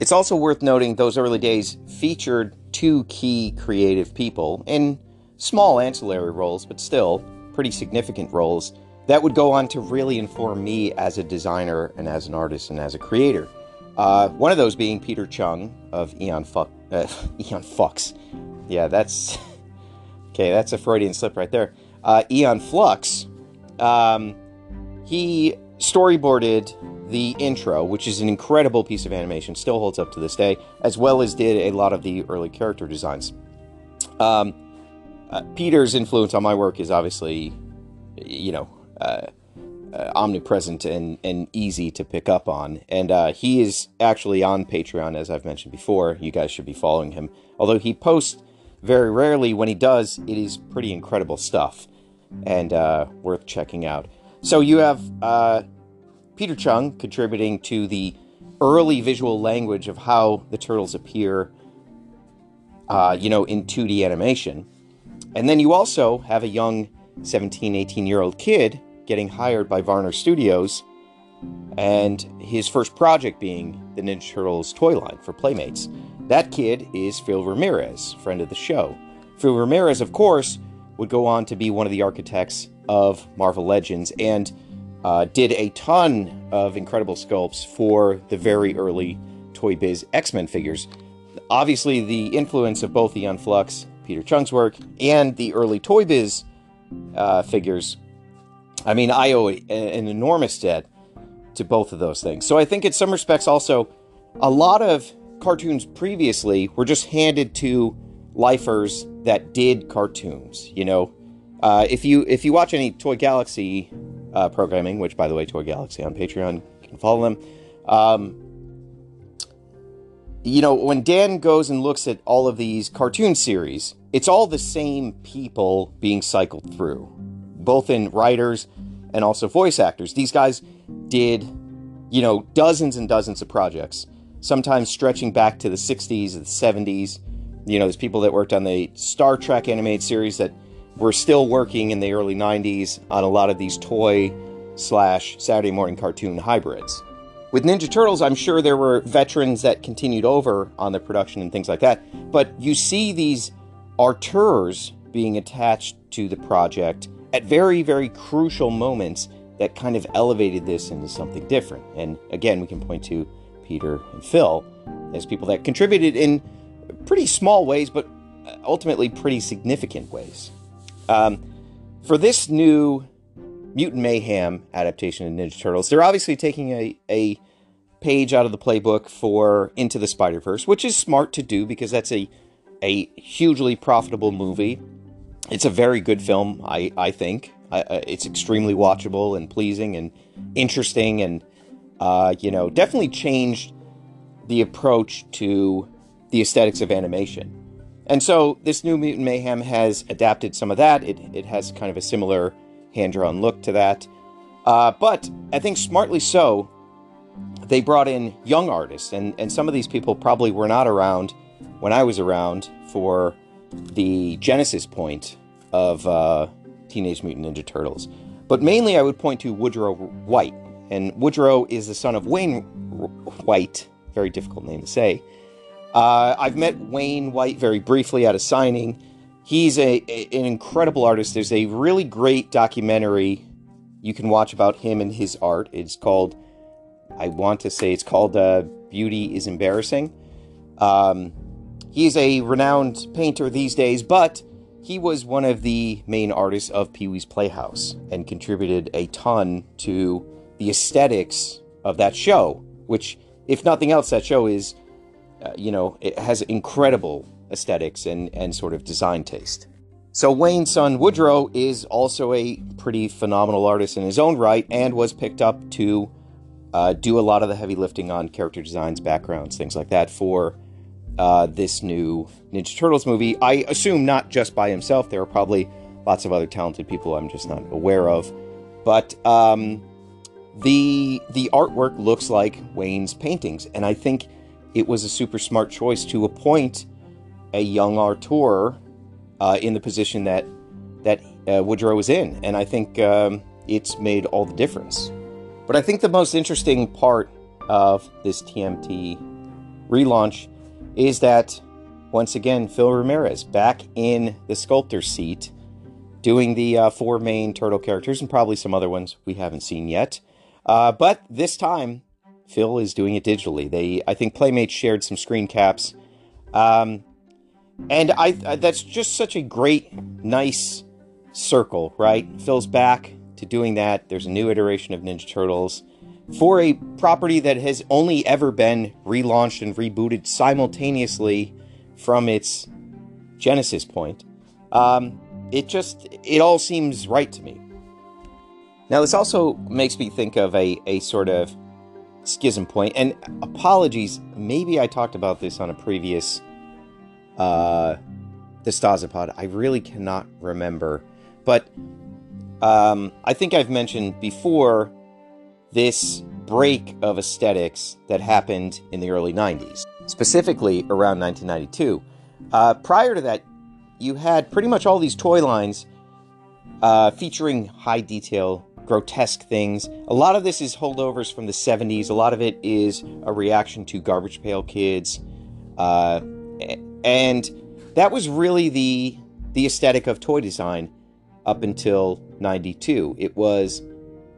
It's also worth noting those early days featured two key creative people in small ancillary roles, but still pretty significant roles that would go on to really inform me as a designer and as an artist and as a creator. Uh, one of those being Peter Chung of Aeon, Fu- uh, [LAUGHS] Aeon Flux. Yeah, that's [LAUGHS] okay. That's a Freudian slip right there. Uh, Aeon Flux. Um, he storyboarded the intro, which is an incredible piece of animation, still holds up to this day, as well as did a lot of the early character designs. Um, uh, Peter's influence on my work is obviously, you know, uh, uh, omnipresent and, and easy to pick up on. And uh, he is actually on Patreon, as I've mentioned before. You guys should be following him. Although he posts very rarely, when he does, it is pretty incredible stuff and uh, worth checking out. So you have uh, Peter Chung contributing to the early visual language of how the turtles appear, uh, you know, in 2D animation. And then you also have a young 17, 18 year old kid getting hired by Varner Studios, and his first project being the Ninja Turtles toy line for Playmates. That kid is Phil Ramirez, friend of the show. Phil Ramirez, of course, would go on to be one of the architects of Marvel Legends and uh, did a ton of incredible sculpts for the very early Toy Biz X Men figures. Obviously, the influence of both the Aeon Flux, Peter Chung's work, and the early Toy Biz uh, figures I mean, I owe an enormous debt to both of those things. So I think, in some respects, also, a lot of cartoons previously were just handed to lifers that did cartoons. You know, uh, if you if you watch any Toy Galaxy uh, programming, which by the way, Toy Galaxy on Patreon, you can follow them. Um, you know, when Dan goes and looks at all of these cartoon series, it's all the same people being cycled through, both in writers and also voice actors. These guys did, you know, dozens and dozens of projects, sometimes stretching back to the 60s, the 70s. You know, there's people that worked on the Star Trek animated series that were still working in the early 90s on a lot of these toy slash Saturday morning cartoon hybrids. With Ninja Turtles, I'm sure there were veterans that continued over on the production and things like that. But you see these auteurs being attached to the project at very, very crucial moments that kind of elevated this into something different. And again, we can point to Peter and Phil as people that contributed in pretty small ways, but ultimately pretty significant ways. Um, for this new Mutant Mayhem adaptation of Ninja Turtles. They're obviously taking a, a page out of the playbook for Into the Spider Verse, which is smart to do because that's a a hugely profitable movie. It's a very good film, I I think. I, it's extremely watchable and pleasing and interesting, and uh, you know, definitely changed the approach to the aesthetics of animation. And so this new Mutant Mayhem has adapted some of that. It, it has kind of a similar hand drawn look to that. Uh, but I think smartly so, they brought in young artists, and, and some of these people probably were not around when I was around for the genesis point of uh, Teenage Mutant Ninja Turtles. But mainly, I would point to Woodrow White. And Woodrow is the son of Wayne White, very difficult name to say. Uh, I've met Wayne White very briefly at a signing. He's a, a, an incredible artist. There's a really great documentary you can watch about him and his art. It's called, I want to say it's called uh, Beauty is Embarrassing. Um, he's a renowned painter these days, but he was one of the main artists of Pee Wee's Playhouse and contributed a ton to the aesthetics of that show, which, if nothing else, that show is, uh, you know, it has incredible aesthetics and, and sort of design taste. So Wayne's son Woodrow is also a pretty phenomenal artist in his own right and was picked up to uh, do a lot of the heavy lifting on character designs, backgrounds, things like that for uh, this new Ninja Turtles movie. I assume not just by himself. There are probably lots of other talented people I'm just not aware of. But um, the the artwork looks like Wayne's paintings, and I think it was a super smart choice to appoint a young auteur uh, in the position that that uh, Woodrow was in, and I think um, it's made all the difference. But I think the most interesting part of this TMNT relaunch is that once again Phil Ramirez back in the sculptor seat, doing the uh, four main turtle characters and probably some other ones we haven't seen yet. Uh, but this time, Phil is doing it digitally. They, I think, Playmates shared some screen caps. Um, and I, I that's just such a great, nice circle, right? Phil's back to doing that. There's a new iteration of Ninja Turtles for a property that has only ever been relaunched and rebooted simultaneously from its genesis point. Um, it just it all seems right to me. Now this also makes me think of a, a sort of schism point, and apologies, maybe I talked about this on a previous uh, DeStasapod. I really cannot remember. But um, I think I've mentioned before this break of aesthetics that happened in the early 90s, specifically around 1992. Uh, prior to that, you had pretty much all these toy lines uh, featuring high detail, grotesque things. A lot of this is holdovers from the 70s. A lot of it is a reaction to Garbage Pail Kids. Uh, and that was really the the aesthetic of toy design up until 92 it was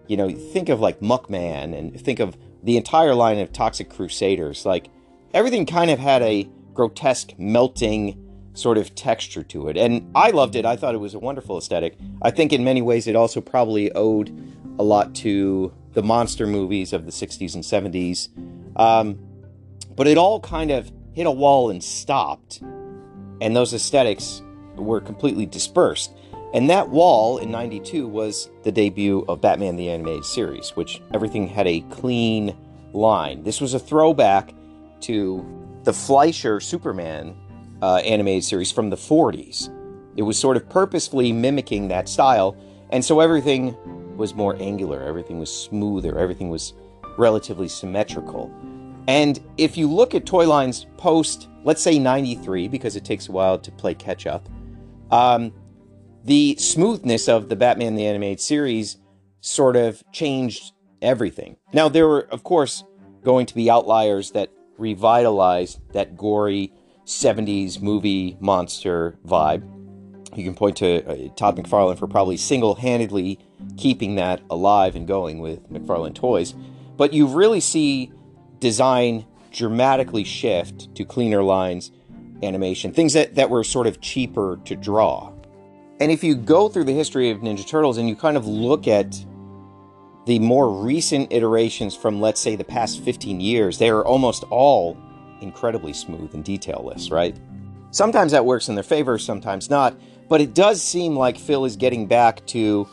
you know think of like muckman and think of the entire line of toxic crusaders like everything kind of had a grotesque melting sort of texture to it and i loved it i thought it was a wonderful aesthetic i think in many ways it also probably owed a lot to the monster movies of the 60s and 70s um, but it all kind of hit a wall and stopped. And those aesthetics were completely dispersed. And that wall in 92 was the debut of Batman the Animated Series, which everything had a clean line. This was a throwback to the Fleischer Superman uh, animated series from the 40s. It was sort of purposefully mimicking that style, and so everything was more angular, everything was smoother, everything was relatively symmetrical. And if you look at toy lines post, let's say 93, because it takes a while to play catch up, um, the smoothness of the Batman the Animated Series sort of changed everything. Now, there were, of course, going to be outliers that revitalized that gory 70s movie monster vibe. You can point to uh, Todd McFarlane for probably single handedly keeping that alive and going with McFarlane Toys. But you really see design dramatically shift to cleaner lines, animation, things that, that were sort of cheaper to draw. And if you go through the history of Ninja Turtles and you kind of look at the more recent iterations from, let's say, the past 15 years, they are almost all incredibly smooth and detailless, right? Sometimes that works in their favor, sometimes not. But it does seem like Phil is getting back to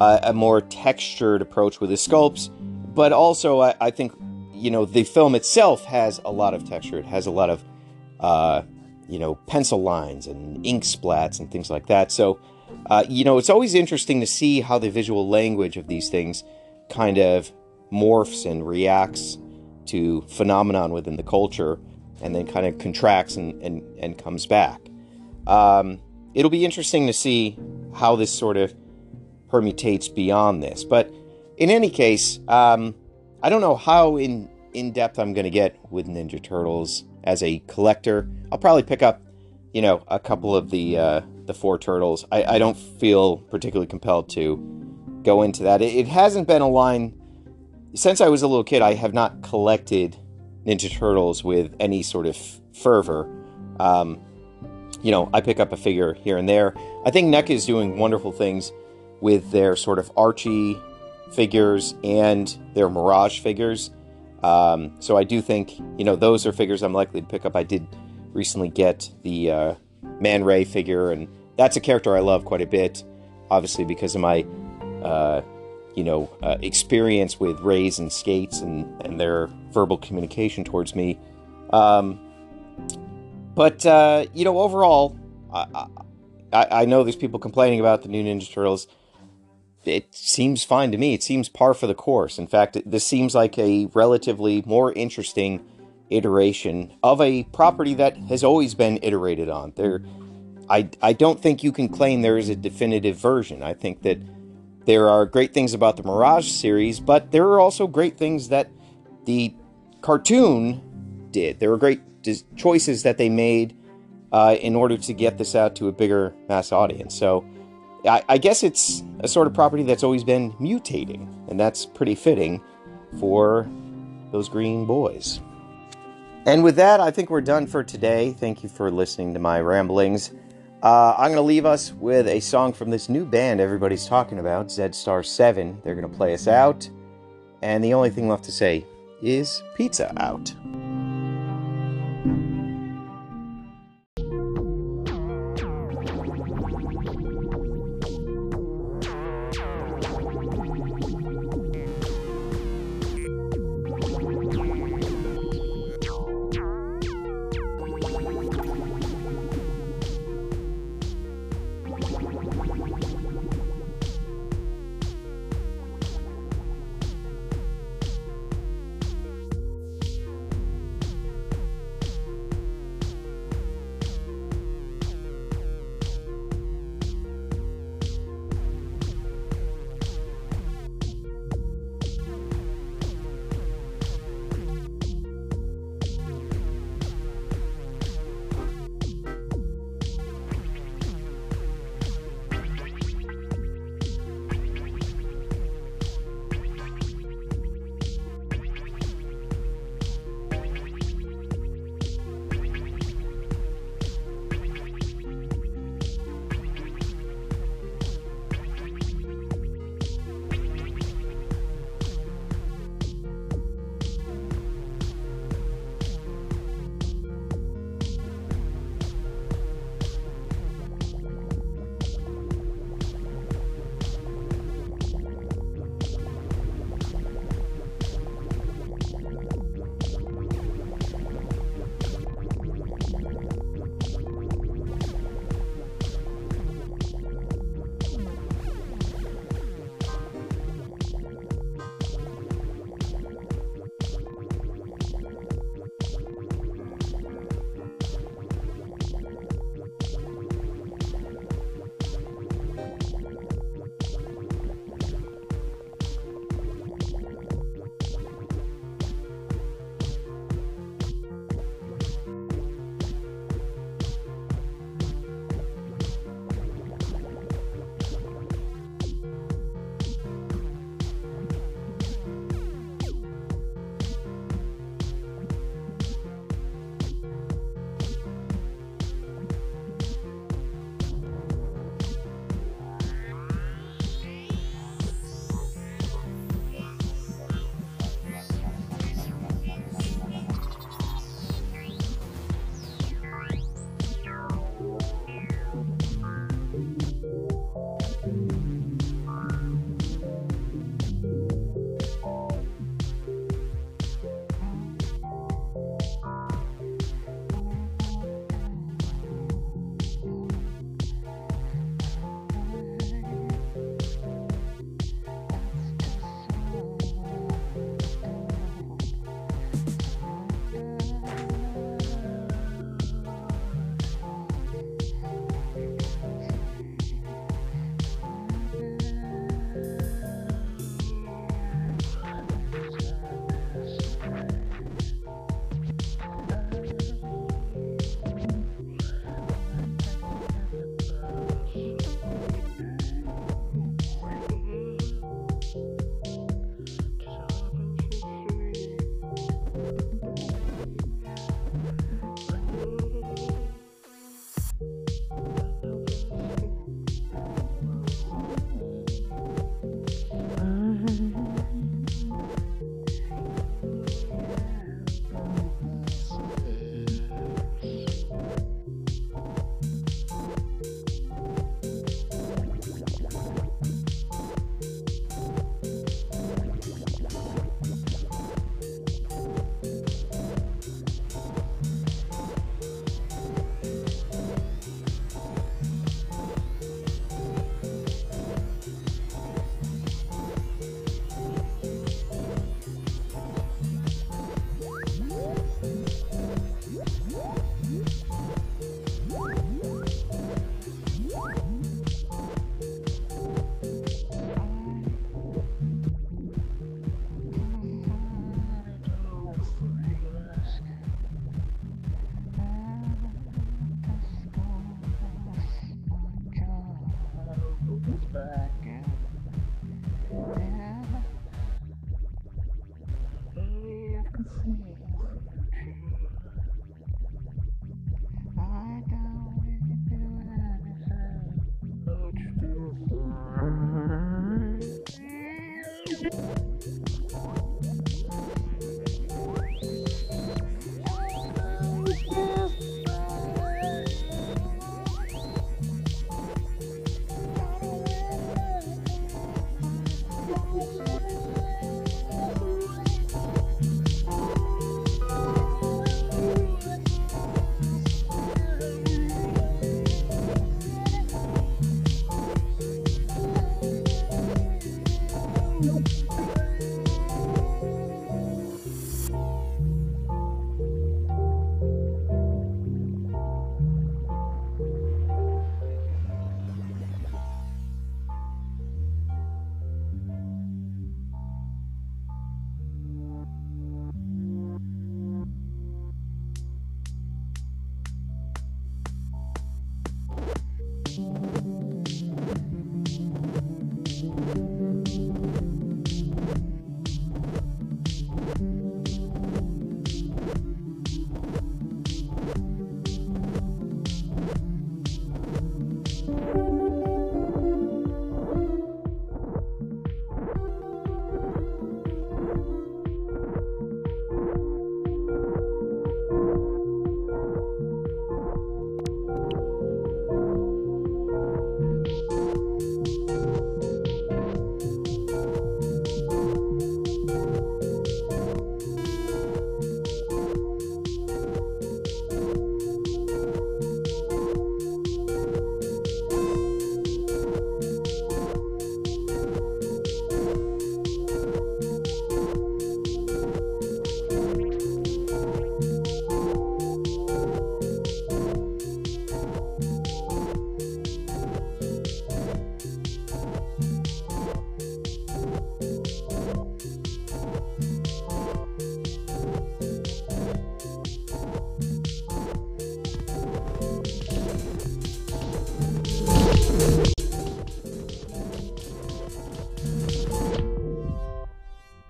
a more textured approach with his sculpts. But also, I, I, think, you know, the film itself has a lot of texture. It has a lot of, uh, you know, pencil lines and ink splats and things like that. So, uh, you know, it's always interesting to see how the visual language of these things kind of morphs and reacts to phenomenon within the culture and then kind of contracts and, and, and comes back. Um, it'll be interesting to see how this sort of permutates beyond this. But in any case, um, I don't know how in, in depth I'm going to get with Ninja Turtles as a collector. I'll probably pick up, you know, a couple of the uh, the four turtles. I, I don't feel particularly compelled to go into that. It, it hasn't been a line since I was a little kid. I have not collected Ninja Turtles with any sort of fervor. Um, you know, I pick up a figure here and there. I think NECA is doing wonderful things with their sort of Archie figures and their Mirage figures. Um, so I do think, you know, those are figures I'm likely to pick up. I did recently get the uh, Man Ray figure, and that's a character I love quite a bit, obviously because of my uh, you know, uh, experience with rays and skates and, and their verbal communication towards me. Um, but, uh, you know, overall, I, I, I, know there's people complaining about the new Ninja Turtles. It seems fine to me. It seems par for the course. In fact, this seems like a relatively more interesting iteration of a property that has always been iterated on. There, I, I don't think you can claim there is a definitive version. I think that there are great things about the Mirage series, but there are also great things that the cartoon did. There were great choices that they made uh, in order to get this out to a bigger mass audience. So I, I guess it's a sort of property that's always been mutating, and that's pretty fitting for those green boys. And with that, I think we're done for today. Thank you for listening to my ramblings. Uh, I'm going to leave us with a song from this new band everybody's talking about, Zed Star 7. They're going to play us out. And the only thing left to say is pizza out.